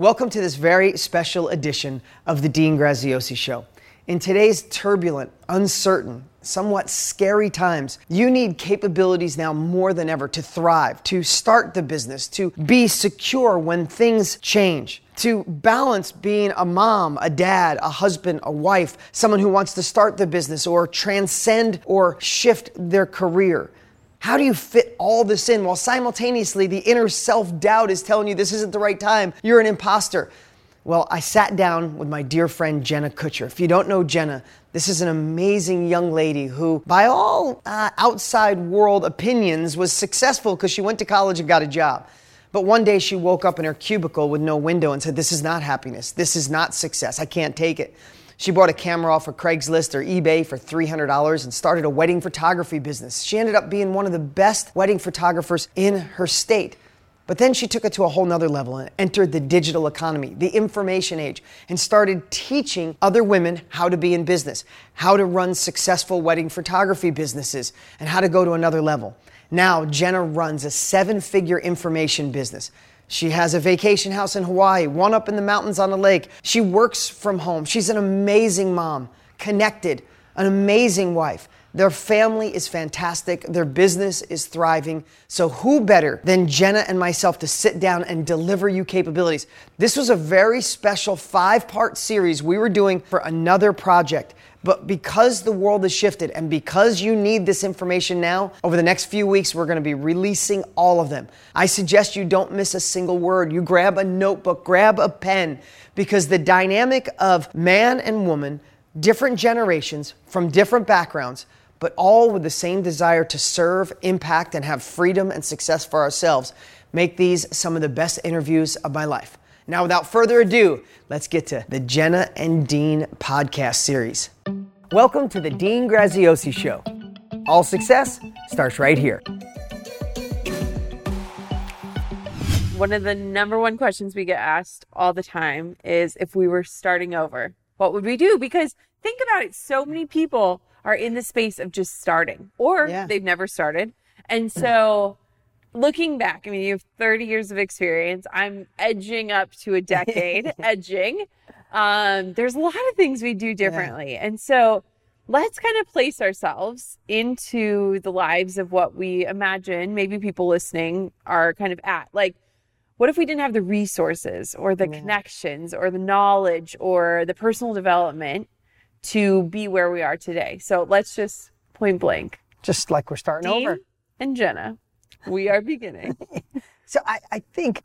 Welcome to this very special edition of the Dean Graziosi Show. In today's turbulent, uncertain, somewhat scary times, you need capabilities now more than ever to thrive, to start the business, to be secure when things change, to balance being a mom, a dad, a husband, a wife, someone who wants to start the business or transcend or shift their career. How do you fit all this in while simultaneously the inner self doubt is telling you this isn't the right time? You're an imposter. Well, I sat down with my dear friend Jenna Kutcher. If you don't know Jenna, this is an amazing young lady who, by all uh, outside world opinions, was successful because she went to college and got a job. But one day she woke up in her cubicle with no window and said, This is not happiness. This is not success. I can't take it. She bought a camera off of Craigslist or eBay for $300 and started a wedding photography business. She ended up being one of the best wedding photographers in her state. But then she took it to a whole nother level and entered the digital economy, the information age, and started teaching other women how to be in business, how to run successful wedding photography businesses, and how to go to another level. Now, Jenna runs a seven figure information business. She has a vacation house in Hawaii, one up in the mountains on a lake. She works from home. She's an amazing mom, connected, an amazing wife. Their family is fantastic. Their business is thriving. So, who better than Jenna and myself to sit down and deliver you capabilities? This was a very special five part series we were doing for another project. But because the world has shifted and because you need this information now, over the next few weeks, we're going to be releasing all of them. I suggest you don't miss a single word. You grab a notebook, grab a pen, because the dynamic of man and woman, different generations from different backgrounds, but all with the same desire to serve, impact, and have freedom and success for ourselves, make these some of the best interviews of my life. Now, without further ado, let's get to the Jenna and Dean podcast series. Welcome to the Dean Graziosi Show. All success starts right here. One of the number one questions we get asked all the time is if we were starting over, what would we do? Because think about it, so many people are in the space of just starting or Yeah. they've never started. And so looking back, I mean, you have 30 years of experience. I'm edging up to a decade, edging. Um, there's a lot of things we do differently. And so let's kind of place ourselves into the lives of what we imagine maybe people listening are kind of at. Like, what if we didn't have the resources or the connections or the knowledge or the personal development to be where we are today? So let's just point blank. Just like we're starting Dean over. and Jenna, we are beginning. So I, I think,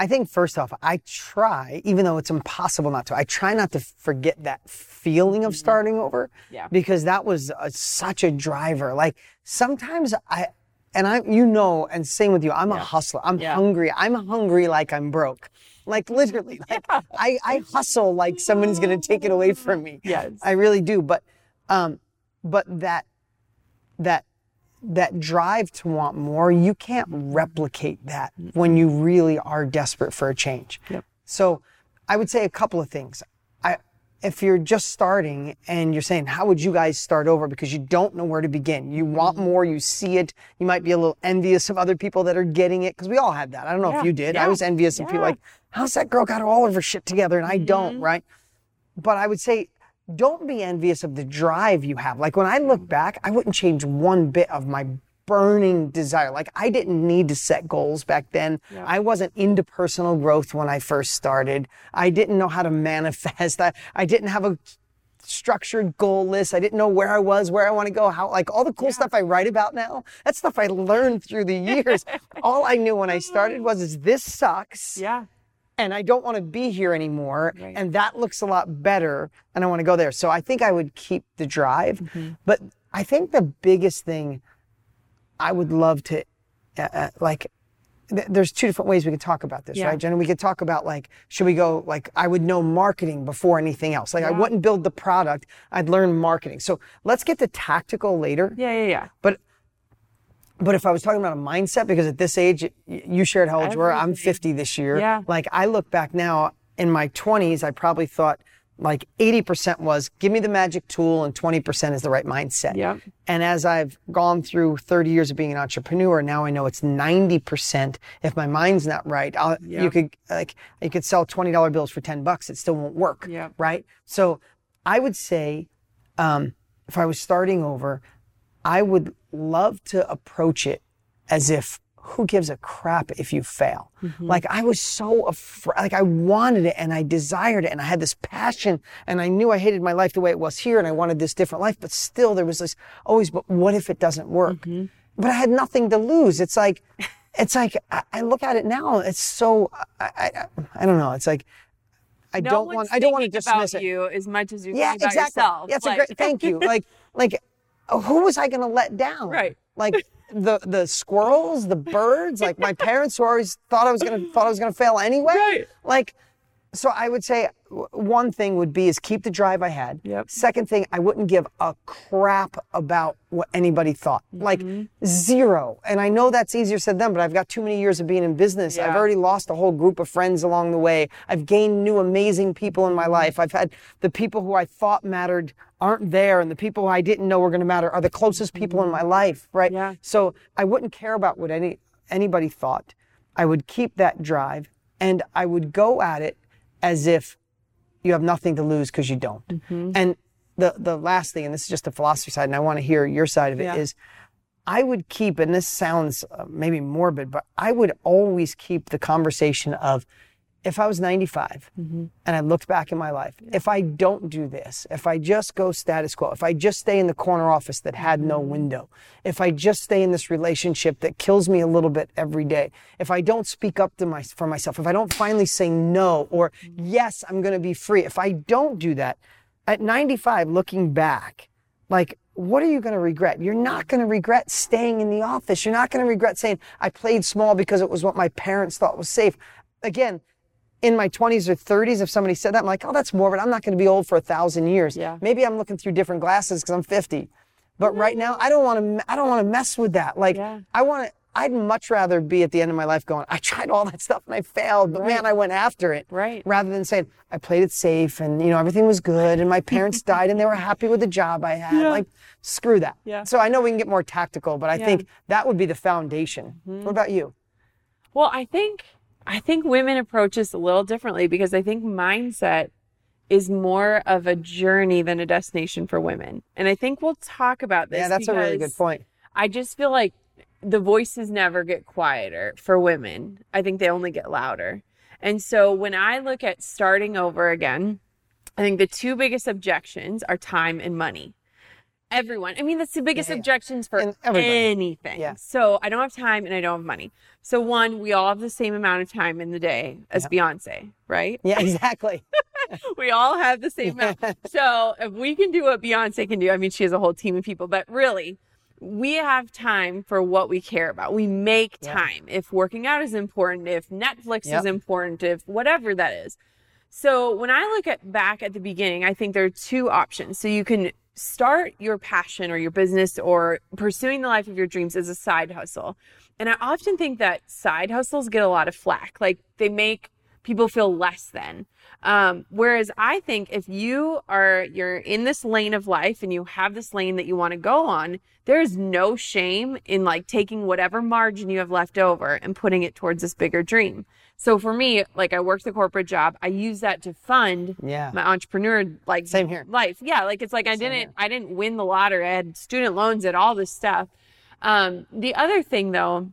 I think first off, I try, even though it's impossible not to, I try not to forget that feeling of starting over. Mm-hmm. Yeah. Because that was uh such a driver. Like sometimes I, and I, you know, and same with you, I'm a hustler. I'm Yeah. hungry. I'm hungry like I'm broke. Like literally, like I, I hustle like someone's gonna take it away from me. Yes. I really do. But, um, but that, that that drive to want more, you can't replicate that when you really are desperate for a change. Yep. So I would say a couple of things. I, if you're just starting and you're saying, how would you guys start over? Because you don't know where to begin. You want mm-hmm. more, you see it. You might be a little envious of other people that are getting it. Cause we all had that. I don't know Yeah, if you did. I was envious of people like, how's that girl got all of her shit together and I mm-hmm. don't, right? But I would say, don't be envious of the drive you have. Like when I look mm. back, I wouldn't change one bit of my burning desire. Like I didn't need to set goals back then. I wasn't into personal growth when I first started. I didn't know how to manifest. I, I didn't have a structured goal list. I didn't know where I was, where I want to go, how like all the cool stuff I write about now. That stuff I learned through the years. all I knew when I started mm. was is this sucks yeah. And I don't want to be here anymore. Right. And that looks a lot better, and I want to go there. So I think I would keep the drive. But I think the biggest thing I would love to, uh, uh, like, th- there's two different ways we could talk about this, Yeah. right, Jenna? We could talk about like, should we go like I would know marketing before anything else. Like I wouldn't build the product, I'd learn marketing. So let's get to tactical later. Yeah, yeah, yeah. But but if I was talking about a mindset, because at this age, you shared how old you were. I'm 50 this year. Yeah. Like I look back now in my 20s, I probably thought like 80% was give me the magic tool and 20% is the right mindset. Yep. And as I've gone through 30 years of being an entrepreneur, now I know it's 90%. If my mind's not right, I'll, you could like you could sell $20 bills for 10 bucks. It still won't work. Yep. Right. So I would say, um, if I was starting over, I would love to approach it as if who gives a crap if you fail? Mm-hmm. Like I was so afraid, like I wanted it and I desired it and I had this passion and I knew I hated my life the way it was here and I wanted this different life, but still there was this always, but what if it doesn't work? Mm-hmm. But I had nothing to lose. It's like, it's like I, I look at it now. It's so I, I I don't know. It's like I No don't want I don't want to dismiss it you as much as you yeah, exactly. yourself. That's a Like- great. Thank you. Like, like, who was I going to let down? Right. Like the the squirrels, the birds. Like my parents who always thought I was going to thought I was going to fail anyway. Right. Like, so I would say one thing would be is keep the drive I had. Yep. Second thing, I wouldn't give a crap about what anybody thought. Like Mm-hmm. zero. And I know that's easier said than done, but I've got too many years of being in business. I've already lost a whole group of friends along the way. I've gained new amazing people in my Mm-hmm. life. I've had the people who I thought mattered aren't there, and the people who I didn't know were going to matter are the closest people in my life, right? Yeah. So I wouldn't care about what any anybody thought. I would keep that drive, and I would go at it as if you have nothing to lose because you don't. Mm-hmm. And the the last thing, and this is just the philosophy side, and I want to hear your side of it, is Yeah. I would keep, and this sounds uh, maybe morbid, but I would always keep the conversation of if I was 95 Mm-hmm. and I looked back in my life, if I don't do this, if I just go status quo, if I just stay in the corner office that had no Mm-hmm. window, if I just stay in this relationship that kills me a little bit every day, if I don't speak up to my, for myself, if I don't finally say no or Mm-hmm. yes, I'm going to be free, if I don't do that, at 95, looking back, like, what are you going to regret? You're not going to regret staying in the office. You're not going to regret saying, I played small because it was what my parents thought was safe. Again, in my 20s or 30s, if somebody said that, I'm like, oh, that's morbid. I'm not going to be old for a thousand years. Yeah. Maybe I'm looking through different glasses because I'm 50. But right now, I don't want to. I don't want to mess with that. Like, Yeah. I want to. I'd much rather be at the end of my life going, I tried all that stuff and I failed, but man, I went after it. Right. Rather than saying, I played it safe and, you know, everything was good and my parents died and they were happy with the job I had. Yeah. Like, screw that. Yeah. So I know we can get more tactical, but I Yeah. think that would be the foundation. What mm-hmm. about you? Well, I think I think women approach this a little differently because I think mindset is more of a journey than a destination for women. And I think we'll talk about this. Yeah, that's a really good point. I just feel like the voices never get quieter for women. I think they only get louder. And so when I look at starting over again, I think the two biggest objections are time and money. Everyone. I mean, that's the biggest Yeah, yeah. objections for anything. Yeah. So I don't have time and I don't have money. So one, we all have the same amount of time in the day as Beyonce, right? Yeah, exactly. we all have the same amount. So if we can do what Beyonce can do, I mean, she has a whole team of people, but really, we have time for what we care about. We make time. If working out is important, if Netflix Yep. is important, if whatever that is. So when I look at back at the beginning, I think there are two options. So you can start your passion or your business or pursuing the life of your dreams as a side hustle. And I often think that side hustles get a lot of flack. Like they make people feel less than. Um, whereas I think if you are you're in this lane of life and you have this lane that you want to go on, there is no shame in like taking whatever margin you have left over and putting it towards this bigger dream. So for me, like I work the corporate job, I use that to fund Yeah. my entrepreneur like Same here. life. Yeah, like it's like I Same didn't here. I didn't win the lottery. I had student loans and all this stuff. Um, the other thing though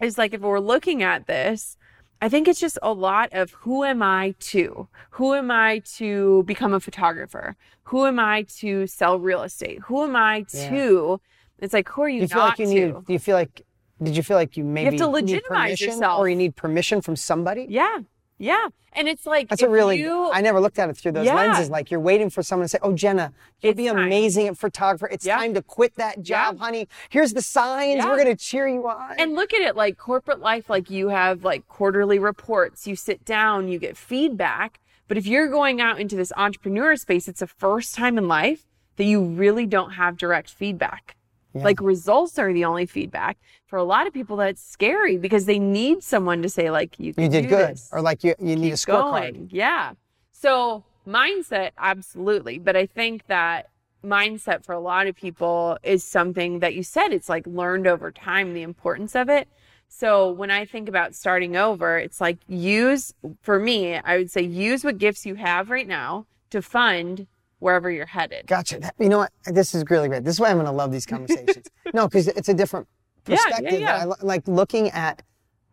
is like if we're looking at this, I think it's just a lot of who am I to? Who am I to become a photographer? Who am I to sell real estate? Who am I Yeah. to? It's like who are you, you feel not like you to? need? Do you feel like? Did you feel like you maybe to need legitimize permission, yourself. or you need permission from somebody? yeah, yeah, and it's like That's a really. you, I never looked at it through those Yeah. lenses. Like you're waiting for someone to say, "Oh, Jenna, you'll be time. amazing at photographer. It's Yeah. time to quit that job, Yeah. honey. Here's the signs. We're gonna cheer you on." And look at it like corporate life, like you have like quarterly reports, you sit down, you get feedback. But if you're going out into this entrepreneur space, it's the first time in life that you really don't have direct feedback. Yeah. Like results are the only feedback. For a lot of people, that's scary because they need someone to say, like, you, you did good, this. or like you, you need a Keep scorecard. going. Yeah. So mindset, absolutely. But I think that mindset for a lot of people is something that you said it's like learned over time, the importance of it. So when I think about starting over, it's like use, for me, I would say use what gifts you have right now to fund wherever you're headed. Gotcha. You know what? This is really great. This is why I'm going to love these conversations. no, because it's a different perspective. Yeah, yeah, yeah. I like looking at,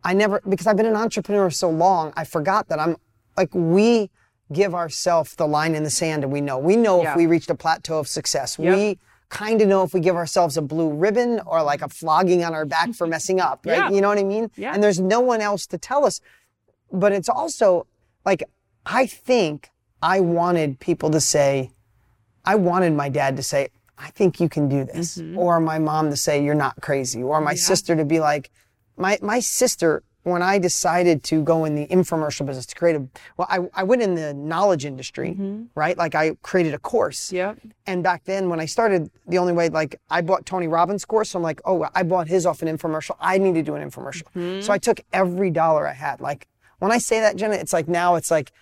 I never, because I've been an entrepreneur so long, I forgot that I'm like, we give ourselves the line in the sand and we know. We know Yeah. if we reached a plateau of success. Yep. We kind of know if we give ourselves a blue ribbon or like a flogging on our back for messing up, right? Yeah. You know what I mean? Yeah. And there's no one else to tell us. But it's also like, I think I wanted people to say, I wanted my dad to say, I think you can do this. Mm-hmm. Or my mom to say, you're not crazy. Or my sister to be like, my, my sister, when I decided to go in the infomercial business to create a, well, I, I went in the knowledge industry, mm-hmm. right? Like I created a course. Yep. And back then, when I started, the only way, like, I bought Tony Robbins' course. So I'm like, oh, I bought his off an infomercial. I need to do an infomercial. Mm-hmm. So I took every dollar I had. Like, when I say that, Jenna, it's like now it's like,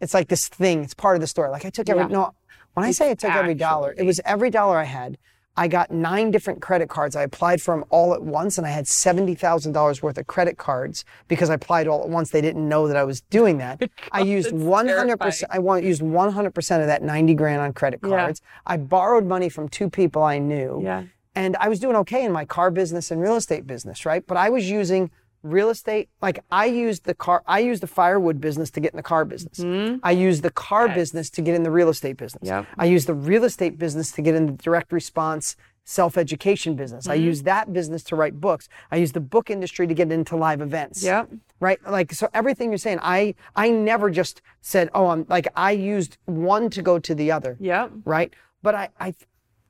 it's like this thing. It's part of the story. Like, I took every, Yeah. no, when I say I took every dollar, it was every dollar I had. I got nine different credit cards. I applied for them all at once, and I had seventy thousand dollars worth of credit cards because I applied all at once. They didn't know that I was doing that. I used one hundred percent. I want used one hundred percent of that ninety grand on credit Yeah. cards. I borrowed money from two people I knew. Yeah. And I was doing okay in my car business and real estate business, right? But I was using real estate like I used the car I used the firewood business to get in the car business. Mm-hmm. I used the car business to get in the real estate business. Yep. I used the real estate business to get in the direct response self-education business. I mm-hmm. used that business to write books. I used the book industry to get into live events Yep. right like so everything you're saying i i never just said oh i'm like i used one to go to the other Yep. right but i i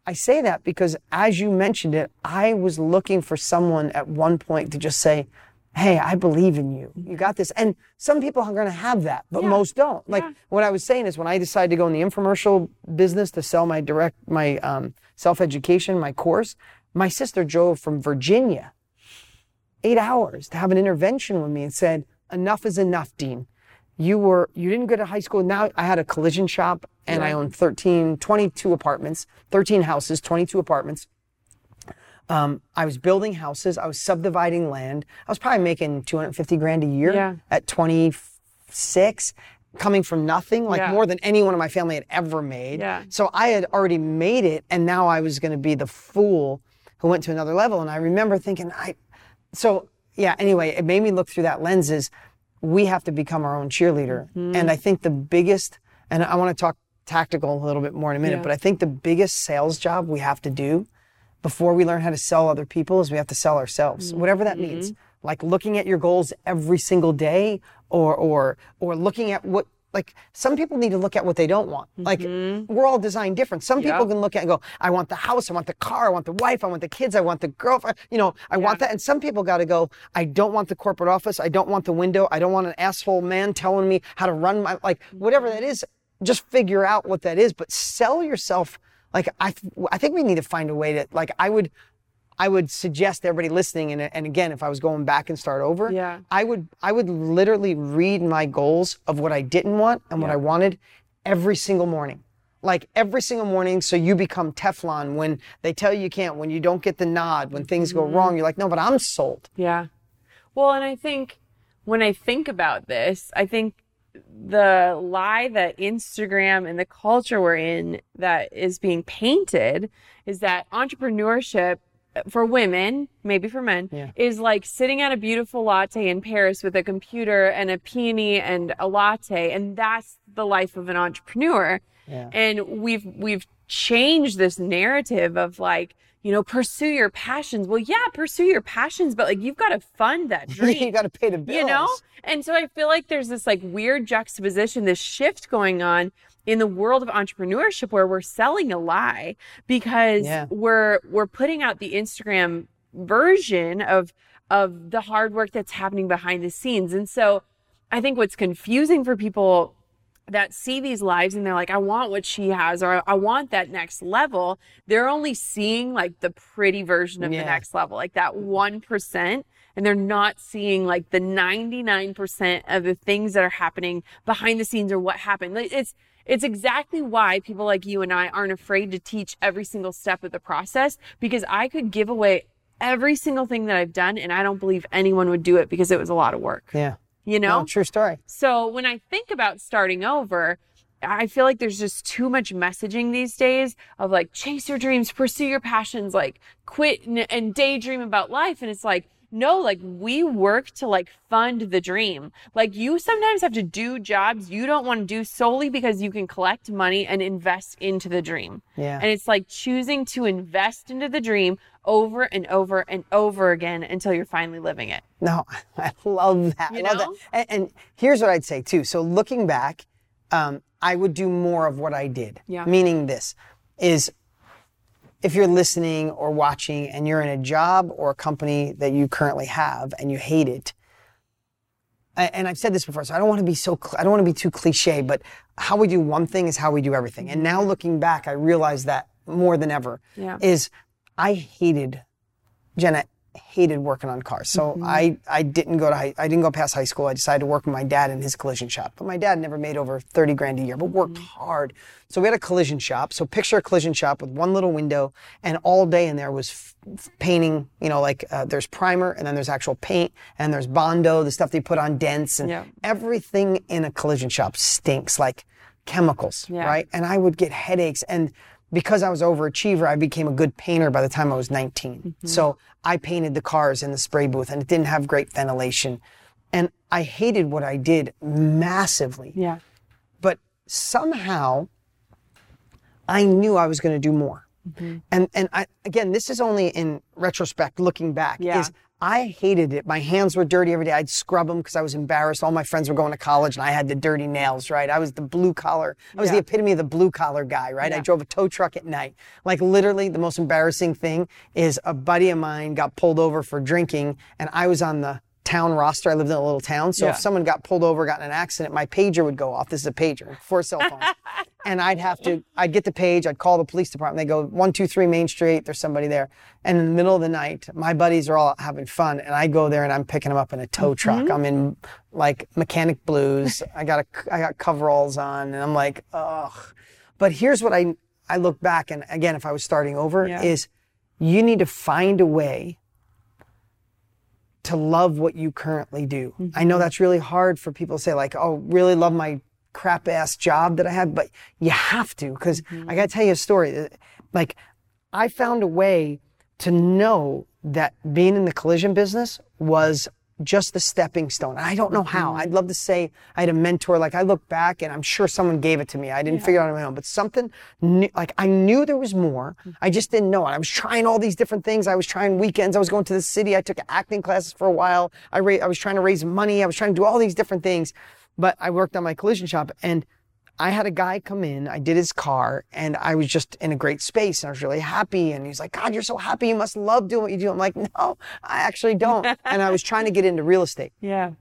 i say that because as you mentioned it i was looking for someone at one point to just say hey i believe in you you got this and some people are going to have that but Yeah. most don't like Yeah. what i was saying is when i decided to go in the infomercial business to sell my direct my um, self-education my course my sister drove from virginia eight hours to have an intervention with me and said, enough is enough, Dean. You were, you didn't go to high school. Now I had a collision shop and I Yeah. owned 13, 22 apartments, 13 houses, 22 apartments. Um, I was building houses. I was subdividing land. I was probably making 250 grand a year Yeah. at 26, coming from nothing, like Yeah. more than anyone in my family had ever made. Yeah. So I had already made it, and now I was going to be the fool who went to another level. And I remember thinking, I, so yeah. Anyway, it made me look through that lens. Is we have to become our own cheerleader, Mm-hmm. and I think the biggest, and I want to talk tactical a little bit more in a minute, Yeah. but I think the biggest sales job we have to do before we learn how to sell other people is we have to sell ourselves, mm-hmm. whatever that means. Mm-hmm. Like looking at your goals every single day, or or or looking at what like some people need to look at what they don't want. Like mm-hmm. we're all designed different. Some people can look at and go, I want the house, I want the car, I want the wife, I want the kids, I want the girlfriend, you know, I want that. And some people got to go, I don't want the corporate office, I don't want the window, I don't want an asshole man telling me how to run my like whatever that is. Just figure out what that is, but sell yourself. Like I, th- I think we need to find a way to like. I would, I would suggest everybody listening, and and again, if I was going back and start over, Yeah. I would, I would literally read my goals of what I didn't want and what I wanted every single morning. Like every single morning, so you become Teflon when they tell you you can't, when you don't get the nod, when things go mm-hmm. wrong, you're like, no, but I'm sold. Yeah. Well, and I think when I think about this, I think the lie that Instagram and the culture we're in that is being painted is that entrepreneurship for women, maybe for men, Yeah. is like sitting at a beautiful latte in Paris with a computer and a peony and a latte, and that's the life of an entrepreneur. Yeah. And we've we've changed this narrative of like, you know, pursue your passions. Well, yeah, pursue your passions, but like you've got to fund that dream you got to pay the bills. you know and so i feel like there's this like weird juxtaposition this shift going on in the world of entrepreneurship where we're selling a lie because Yeah. we're we're putting out the instagram version of of the hard work that's happening behind the scenes and so i think what's confusing for people that see these lives and they're like, I want what she has, or I want that next level. They're only seeing like the pretty version of Yeah. the next level, like that 1%. and they're not seeing like the 99% of the things that are happening behind the scenes or what happened. It's, it's exactly why people like you and I aren't afraid to teach every single step of the process because I could give away every single thing that I've done and I don't believe anyone would do it because it was a lot of work. Yeah. You know? No, true story. So when I think about starting over, I feel like there's just too much messaging these days of like chase your dreams, pursue your passions, like quit and, and daydream about life. And it's like, no, like we work to like fund the dream. Like you sometimes have to do jobs you don't want to do solely because you can collect money and invest into the dream. Yeah. And it's like choosing to invest into the dream over and over and over again until you're finally living it. No, I love that. You I love know? that. And, and here's what I'd say too. So looking back, um, I would do more of what I did. Yeah. Meaning this is if you're listening or watching and you're in a job or a company that you currently have and you hate it, and I've said this before, so I don't want to be so, cl- I don't want to be too cliche, but how we do one thing is how we do everything. And now looking back, I realize that more than ever Yeah. is I hated, Jenna, hated working on cars. So I, I didn't go to high, I didn't go past high school. I decided to work with my dad in his collision shop. But my dad never made over 30 grand a year, but worked hard. So we had a collision shop. So picture a collision shop with one little window and all day in there was f- f- painting, you know, like uh, there's primer and then there's actual paint and there's Bondo, the stuff they put on dents and Yeah. everything in a collision shop stinks like chemicals, Yeah. right? And I would get headaches. And because I was overachiever, I became a good painter by the time I was 19. Mm-hmm. So I painted the cars in the spray booth and it didn't have great ventilation. And I hated what I did massively. Yeah. But somehow I knew I was going to do more. Mm-hmm. And and I again, this is only in retrospect, looking back. Yeah. Is I hated it. My hands were dirty every day. I'd scrub them because I was embarrassed. All my friends were going to college, and I had the dirty nails. Right? I was the blue collar. I was the epitome of the blue collar guy. Right? I drove a tow truck at night. Like literally, the most embarrassing thing is a buddy of mine got pulled over for drinking, and I was on the town roster. I lived in a little town, so Yeah. if someone got pulled over, got in an accident, my pager would go off. This is a pager for cell phones. and I'd have to, I'd get the page, I'd call the police department. They go, one, two, three Main Street, there's somebody there. And in the middle of the night, my buddies are all having fun, and I go there and I'm picking them up in a tow truck. Mm-hmm. I'm in like mechanic blues. I got a, I got coveralls on, and I'm like, ugh. But here's what I, I look back, and again, if I was starting over, Yeah. is you need to find a way to love what you currently do. I know mm-hmm. that's really hard for people to say, like, oh, really love my crap ass job that I have, but you have to, because mm-hmm. I gotta tell you a story. Uh, like, I found a way to know that being in the collision business was just the stepping stone. I don't know how. Mm-hmm. I'd love to say I had a mentor. Like I look back and I'm sure someone gave it to me. I didn't figure it out on my own, but something new, like I knew there was more. I just didn't know it. I was trying all these different things. I was trying weekends. I was going to the city. I took acting classes for a while. I ra- I was trying to raise money. I was trying to do all these different things, but I worked on my collision shop and I had a guy come in, I did his car, and I was just in a great space and I was really happy. And he's like, God, you're so happy. You must love doing what you do. I'm like, no, I actually don't. and I was trying to get into real estate. Yeah.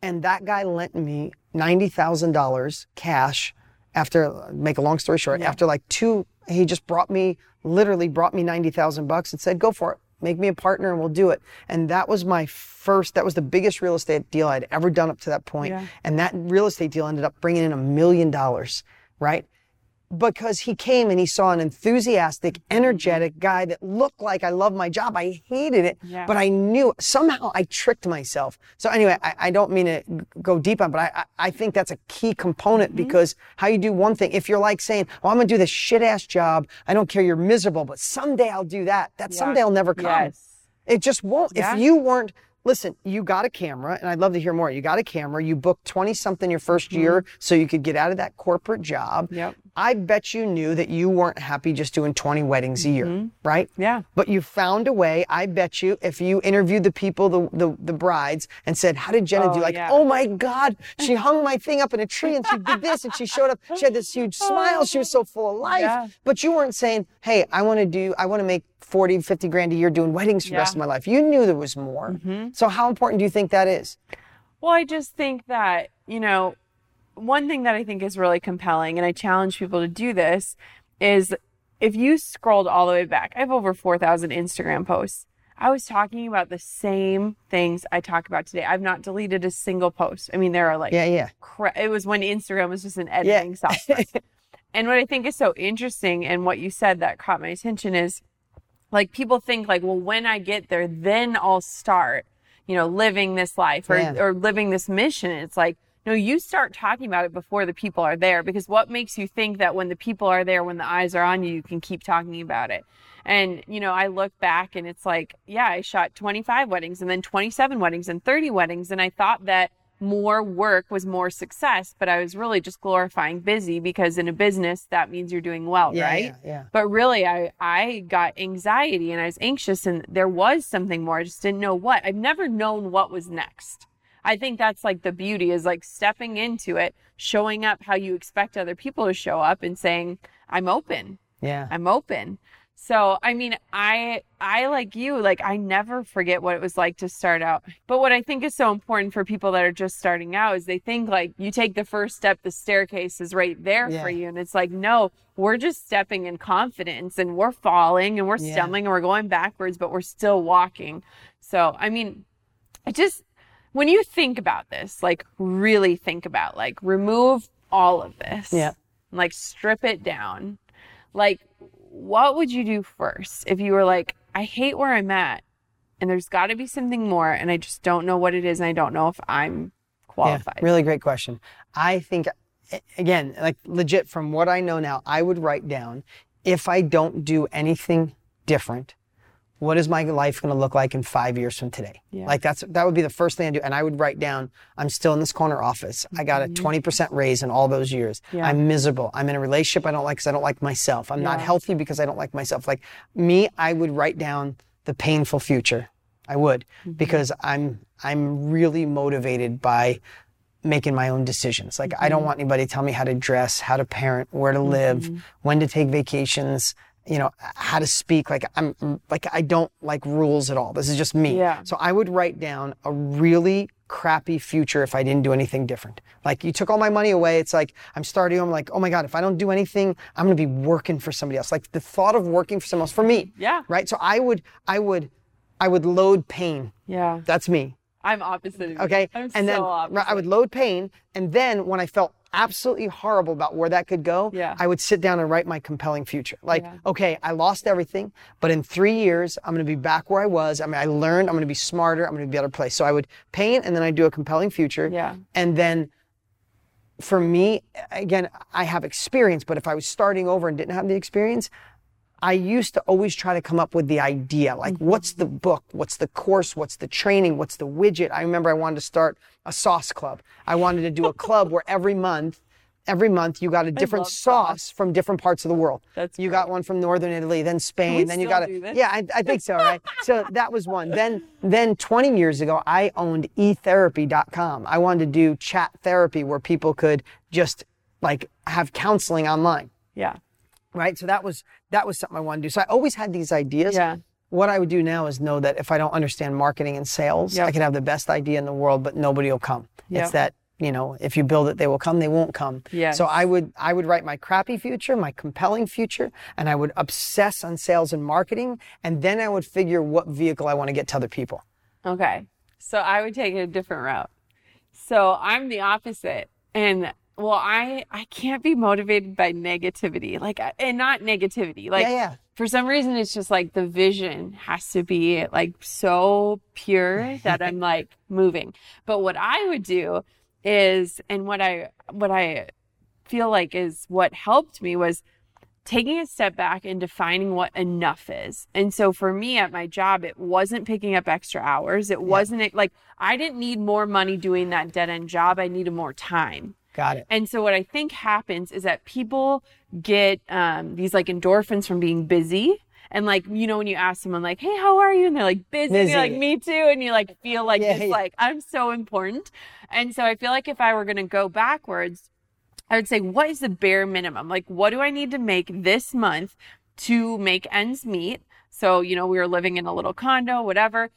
And that guy lent me $90,000 cash after, make a long story short, after like two, he just brought me, literally brought me 90,000 bucks and said, go for it. Make me a partner and we'll do it. And that was my first, that was the biggest real estate deal I'd ever done up to that point. Yeah. And that real estate deal ended up bringing in a million dollars, right? Because he came and he saw an enthusiastic, energetic guy that looked like I love my job. I hated it, Yeah. but I knew somehow I tricked myself. So anyway, I, I don't mean to go deep on, but I, I, think that's a key component Mm-hmm. because how you do one thing, if you're like saying, well, I'm going to do this shit ass job. I don't care. You're miserable, but someday I'll do that. That someday will never come. Yes. It just won't. Yeah. If you weren't, listen, you got a camera, and I'd love to hear more. You got a camera, you booked 20 something your 1st year so you could get out of that corporate job. Mm-hmm. Yep. I bet you knew that you weren't happy just doing 20 weddings a year, right? Mm-hmm. Yeah. But you found a way. I bet you if you interviewed the people, the, the, the brides, and said, How did Jenna do? Oh, Like, yeah. oh my God, she hung my thing up in a tree and she did this and she showed up. She had this huge smile. She was so full of life. Yeah. But you weren't saying, Hey, I want to do, I want to make 40, 50 grand a year doing weddings for the rest of my life. You knew there was more. So, how important do you think that is? Well, I just think that, you know, one thing that I think is really compelling, and I challenge people to do this, is if you scrolled all the way back, I have over 4,000 Instagram posts. I was talking about the same things I talk about today. I've not deleted a single post. I mean, there are like, Yeah, yeah. cra- it was when Instagram was just an editing software. and what I think is so interesting and what you said that caught my attention is like people think like, well, when I get there, then I'll start, you know, living this life or, Yeah. or living this mission. It's like, no, you start talking about it before the people are there because what makes you think that when the people are there, when the eyes are on you, you can keep talking about it? And, you know, I look back and it's like, yeah, I shot 25 weddings and then 27 weddings and 30 weddings. And I thought that more work was more success, but I was really just glorifying busy because in a business, that means you're doing well, Yeah, right? yeah, yeah. But really, I, I got anxiety and I was anxious and there was something more. I just didn't know what. I've never known what was next. I think that's like the beauty is like stepping into it, showing up how you expect other people to show up and saying, I'm open. Yeah. I'm open. So, I mean, I I like you, like I never forget what it was like to start out. But what I think is so important for people that are just starting out is they think like you take the first step, the staircase is right there Yeah. for you. And it's like, no, we're just stepping in confidence and we're falling and we're Yeah. stumbling and we're going backwards, but we're still walking. So, I mean, I just when you think about this, like really think about like remove all of this. Yeah. Like strip it down. Like what would you do first if you were like, I hate where I'm at and there's got to be something more and I just don't know what it is and I don't know if I'm qualified. Yeah, really great question. I think, again, like legit from what I know now, I would write down if I don't do anything different, what is my life going to look like in five years from today? Yeah. Like that's that would be the first thing I do, and I would write down. I'm still in this corner office. I got a 20% raise in all those years. Mm-hmm. Yeah. I'm miserable. I'm in a relationship I don't like because I don't like myself. I'm not healthy because I don't like myself. Like me, I would write down the painful future. I would Mm-hmm. because I'm I'm really motivated by making my own decisions. Like I don't Mm-hmm. want anybody to tell me how to dress, how to parent, where to live, when to take vacations, you know, how to speak. Like I'm like I don't like rules at all. This is just me. Yeah. So I would write down a really crappy future if I didn't do anything different. Like you took all my money away. It's like I'm starting. I'm like, oh my god, if I don't do anything, I'm gonna be working for somebody else. Like the thought of working for someone else for me. Yeah. Right. So I would, I would, I would load pain. Yeah. That's me. I'm opposite of you. Okay. I'm and so then opposite. I would load pain. And then when I felt absolutely horrible about where that could go, Yeah. I would sit down and write my compelling future. Like, Yeah. okay, I lost everything, but in three years, I'm going to be back where I was. I mean, I learned, I'm going to be smarter, I'm going to be a better place. So I would paint and then I'd do a compelling future. Yeah. And then for me, again, I have experience, but if I was starting over and didn't have the experience, I used to always try to come up with the idea, like what's the book, what's the course, what's the training, what's the widget. I remember I wanted to start a sauce club. I wanted to do a club where every month, every month you got a different sauce from different parts of the world. That's you got one from northern Italy, then Spain, then you got a yeah, I, I think so, right? so that was one. Then then 20 years ago, I owned etherapy.com. I wanted to do chat therapy where people could just like have counseling online yeah. Right? So that was that was something I wanted to do. So I always had these ideas. Yeah. What I would do now is know that if I don't understand marketing and sales, Yep. I could have the best idea in the world, but nobody will come. Yep. It's that you know, if you build it, they will come. They won't come. Yes. So I would I would write my crappy future, my compelling future, and I would obsess on sales and marketing, and then I would figure what vehicle I want to get to other people. Okay. So I would take a different route. So I'm the opposite. And well, I I can't be motivated by negativity. Like and not negativity. Like Yeah, yeah. for some reason it's just like the vision has to be like so pure that I'm like moving. But what I would do is and what I what I feel like is what helped me was taking a step back and defining what enough is. And so for me at my job, it wasn't picking up extra hours. It wasn't like I didn't need more money doing that dead end job. I needed more time. Got it. And so what I think happens is that people get um, these like endorphins from being busy. And like, you know, when you ask someone like, hey, how are you? And they're like, busy. And you're like, me too. And you like feel like Yeah, it's yeah. like, I'm so important. And so I feel like if I were going to go backwards, I would say, what is the bare minimum? Like, what do I need to make this month to make ends meet? So, you know, we were living in a little condo, whatever.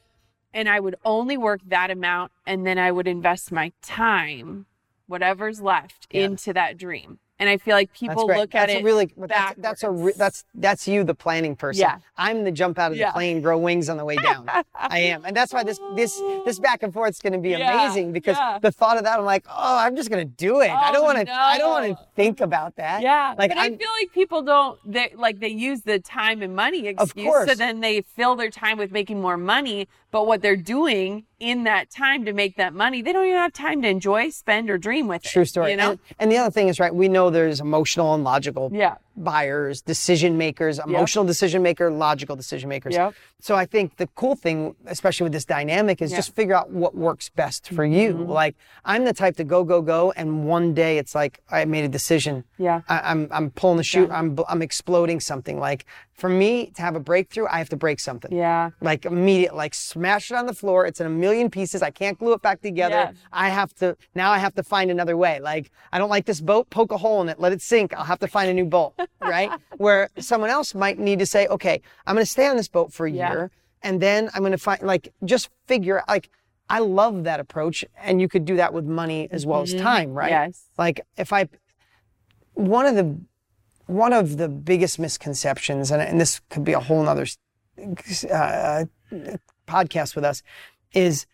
And I would only work that amount. And then I would invest my time, whatever's left, Yeah. into that dream. And I feel like people look at that's it a really that's, that's a re- that's that's you the planning person Yeah. i'm the jump out of the Yeah. plane grow wings on the way down i am and that's why this this this back and forth is going to be Yeah, amazing because the thought of that i'm like oh i'm just going to do it i Oh, don't want to i don't want to think about that Yeah, like but I i'm feel like people don't. They like they use the time and money excuse, so course. then they fill their time with making more money. But what they're doing in that time to make that money, they don't even have time to enjoy, spend, or dream with it. True story. You know? And, and the other thing is, right, we know there's emotional and logical Yeah. buyers, decision makers, emotional decision maker, logical decision makers. Yep. So I think the cool thing, especially with this dynamic, is Yeah. just figure out what works best for you. Mm-hmm. Like I'm the type to go, go, go, and one day it's like I made a decision. Yeah. I, I'm I'm pulling the chute. I'm I'm exploding something. Like for me to have a breakthrough, I have to break something. Yeah. Like immediate, like smash it on the floor. It's in a million pieces. I can't glue it back together. Yeah. I have to now. I have to find another way. Like I don't like this boat. Poke a hole in it. Let it sink. I'll have to find a new boat. right? Where someone else might need to say, okay, I'm going to stay on this boat for a Yeah. year, and then I'm going to find like just figure like. I love that approach, and you could do that with money as well as time, right? Mm-hmm. Yes. Like if I, one of the, one of the biggest misconceptions, and, and this could be a whole nother uh, podcast with us, is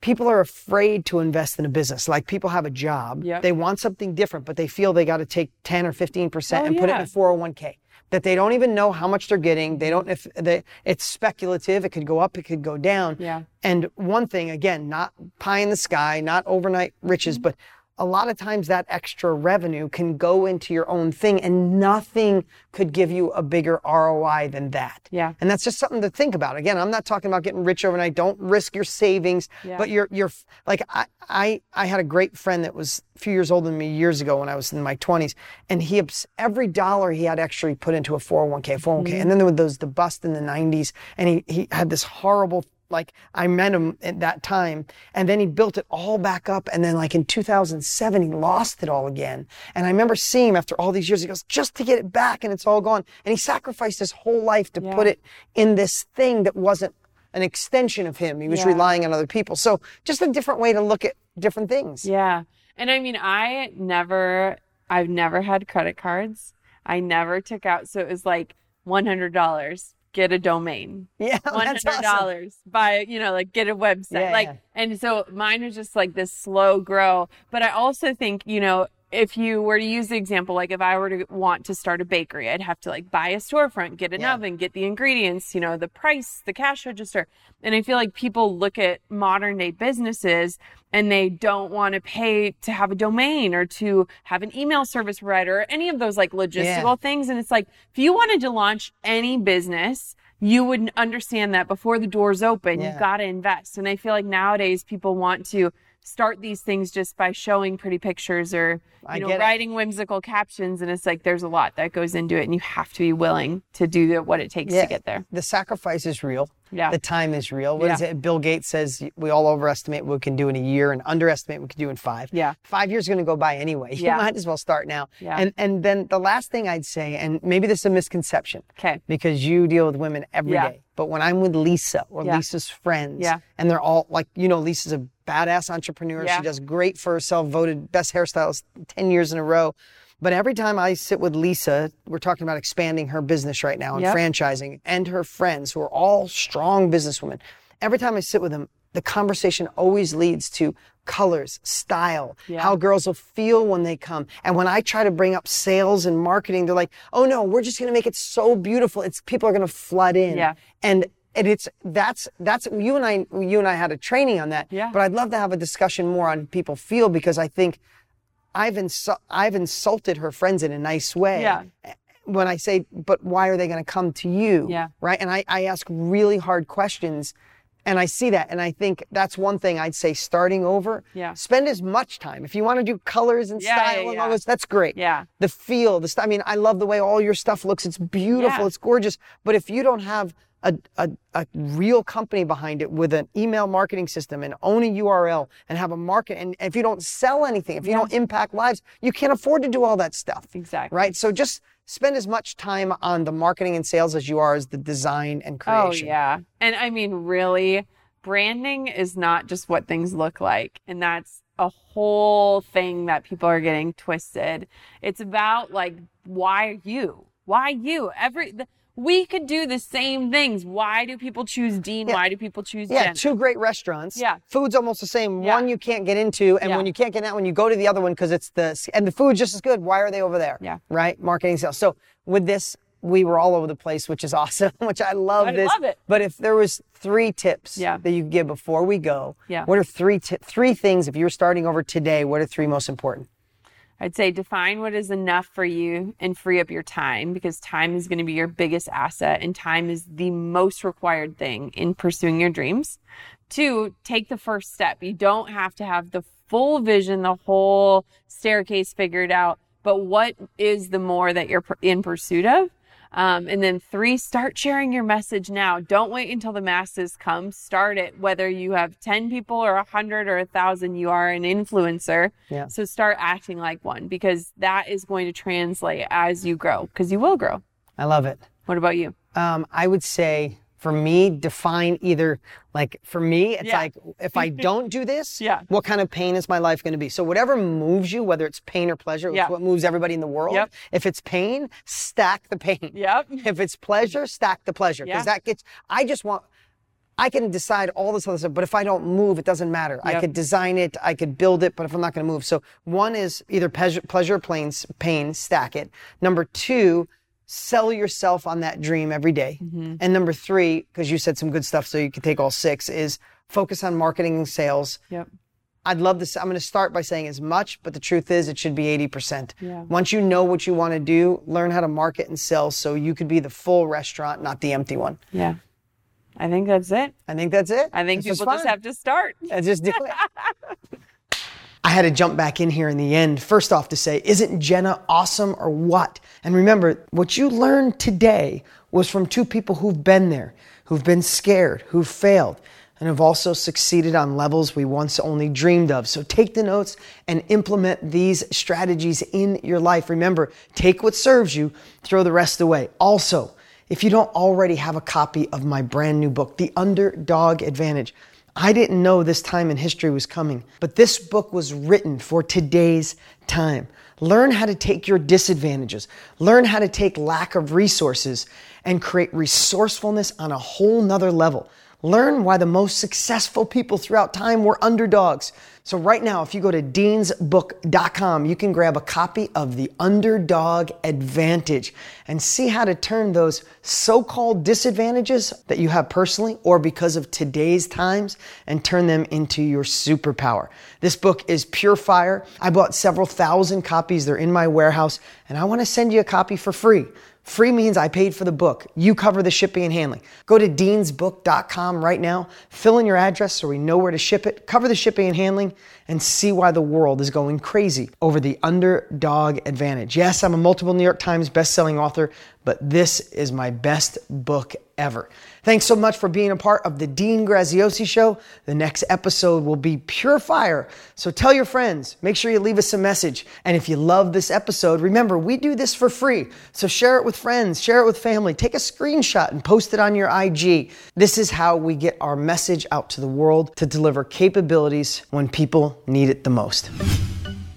people are afraid to invest in a business. Like people have a job, Yep. they want something different, but they feel they got to take 10 or 15% Oh, and put it in a 401k. That they don't even know how much they're getting. They don't, if they, it's speculative, it could go up, it could go down. Yeah. And one thing, again, not pie in the sky, not overnight riches, Mm-hmm. but a lot of times that extra revenue can go into your own thing and nothing could give you a bigger ROI than that. Yeah. And that's just something to think about. Again, I'm not talking about getting rich overnight. Don't risk your savings, Yeah. but you're, you're like, I, I, I had a great friend that was a few years older than me years ago when I was in my 20s. And he, every dollar he had actually put into a 401k, 401k. Mm-hmm. And then there were those, the bust in the 90s. And he, he had this horrible like I met him at that time and then he built it all back up and then like in 2007 he lost it all again and I remember seeing him after all these years he goes just to get it back and it's all gone and he sacrificed his whole life to Yeah. put it in this thing that wasn't an extension of him he was Yeah. relying on other people so just a different way to look at different things Yeah. And I mean, I never, I've never had credit cards. I never took out. So it was like $100, get a domain. yeah One hundred awesome. dollars buy you know like get a website Yeah, like yeah. and so mine was just like this slow grow but I also think you know if you were to use the example like if I were to want to start a bakery I'd have to like buy a storefront get an Yeah. oven get the ingredients you know the price the cash register. And I feel like people look at modern day businesses and they don't want to pay to have a domain or to have an email service provider or any of those like logistical things. And it's like if you wanted to launch any business you would understand that before the doors open. Yeah. you've got to invest. And i feel like nowadays people want to start these things just by showing pretty pictures or you know get it. writing whimsical captions and it's like there's a lot that goes into it and you have to be willing to do the, what it takes Yeah. to get there the sacrifice is real Yeah. the time is real What is Yeah. it bill gates says we all overestimate what we can do in a year and underestimate what we can do in five Yeah. five years is going to go by anyway you Yeah. might as well start now Yeah. and and then the last thing i'd say and maybe this is a misconception okay because you deal with women every day. Yeah. but when i'm with lisa or lisa's friends Yeah. and they're all like you know lisa's a badass entrepreneur Yeah. she does great for herself voted best hairstylist 10 years in a row but every time I sit with Lisa, we're talking about expanding her business right now and Yep. franchising and her friends who are all strong businesswomen. Every time I sit with them, the conversation always leads to colors, style, Yeah. how girls will feel when they come. And when I try to bring up sales and marketing, they're like, "Oh no, we're just going to make it so beautiful. It's people are going to flood in." Yeah. And and it's that's that's you and I you and I had a training on that. Yeah. But I'd love to have a discussion more on people feel because I think I've insu- I've insulted her friends in a nice way. Yeah. When I say, but why are they going to come to you? Yeah. Right. And I, I ask really hard questions and I see that. And I think that's one thing I'd say starting over. Yeah. Spend as much time. If you want to do colors and Yeah, style yeah, and all this, that's great. Yeah. The feel, the st- I mean, I love the way all your stuff looks. It's beautiful. Yeah. It's gorgeous. But if you don't have a, a, a real company behind it with an email marketing system and own a URL and have a market, and if you don't sell anything, if you don't impact lives, you can't afford to do all that stuff. Exactly. Right? So just spend as much time on the marketing and sales as you are as the design and creation. Oh yeah. And I mean really branding is not just what things look like and that's a whole thing that people are getting twisted. It's about like, why you? Why you? Every, the, we could do the same things. Why do people choose Dean? Yeah. Why do people choose Dean? Yeah, Jen? two great restaurants. Yeah. Food's almost the same. Yeah. One you can't get into, and Yeah. when you can't get in that one, you go to the other one because it's the and the food's just as good. Why are they over there? Yeah. Right? Marketing sales. So with this, we were all over the place, which is awesome, which I love I this. love it. But if there was three tips Yeah. that you could give before we go, Yeah. what are three ti- three things if you're starting over today, what are three most important? I'd say define what is enough for you and free up your time because time is going to be your biggest asset and time is the most required thing in pursuing your dreams. Two, take the first step. You don't have to have the full vision, the whole staircase figured out, but what is the more that you're in pursuit of? Um, and then three, start sharing your message now. Don't wait until the masses come. Start it. Whether you have 10 people or 100 or 1,000, you are an influencer. Yeah. So start acting like one because that is going to translate as you grow because you will grow. I love it. What about you? Um, I would say for me, define either like for me, it's Yeah. like if I don't do this, Yeah. what kind of pain is my life going to be? So whatever moves you, whether it's pain or pleasure, Yeah. what moves everybody in the world. Yep. If it's pain, stack the pain. Yep. If it's pleasure, stack the pleasure. Because Yeah. that gets I just want I can decide all this other stuff, but if I don't move, it doesn't matter. I could design it, I could build it, but if I'm not going to move. So one is either pleasure, pleasure planes, pain, stack it. Number two, sell yourself on that dream every day. Mm-hmm. And number three, because you said some good stuff, so you can take all six, is focus on marketing and sales. Yep. I'd love to. I'm going to start by saying as much, but the truth is, it should be 80%. Yeah. Once you know what you want to do, learn how to market and sell, so you could be the full restaurant, not the empty one. Yeah. I think that's it. I think that's it. I think This people just have to start. And just do it. I had to jump back in here in the end. First off, to say, isn't Jenna awesome or what? And remember, what you learned today was from two people who've been there, who've been scared, who've failed, and have also succeeded on levels we once only dreamed of. So take the notes and implement these strategies in your life. Remember, take what serves you, throw the rest away. Also, if you don't already have a copy of my brand new book, The Underdog Advantage, I didn't know this time in history was coming, but this book was written for today's time. Learn how to take your disadvantages, learn how to take lack of resources and create resourcefulness on a whole nother level. Learn why the most successful people throughout time were underdogs. So, right now, if you go to deansbook.com, you can grab a copy of The Underdog Advantage and see how to turn those so called disadvantages that you have personally or because of today's times and turn them into your superpower. This book is pure fire. I bought several thousand copies, they're in my warehouse, and I want to send you a copy for free. Free means I paid for the book. You cover the shipping and handling. Go to deansbook.com right now, fill in your address so we know where to ship it, cover the shipping and handling, and see why the world is going crazy over the underdog advantage. Yes, I'm a multiple New York Times best-selling author, but this is my best book ever. Thanks so much for being a part of the Dean Graziosi Show. The next episode will be pure fire. So tell your friends, make sure you leave us a message. And if you love this episode, remember, we do this for free. So share it with friends, share it with family, take a screenshot and post it on your IG. This is how we get our message out to the world to deliver capabilities when people need it the most.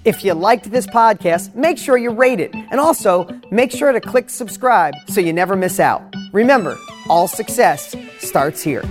If you liked this podcast, make sure you rate it. And also, make sure to click subscribe so you never miss out. Remember, all success starts here.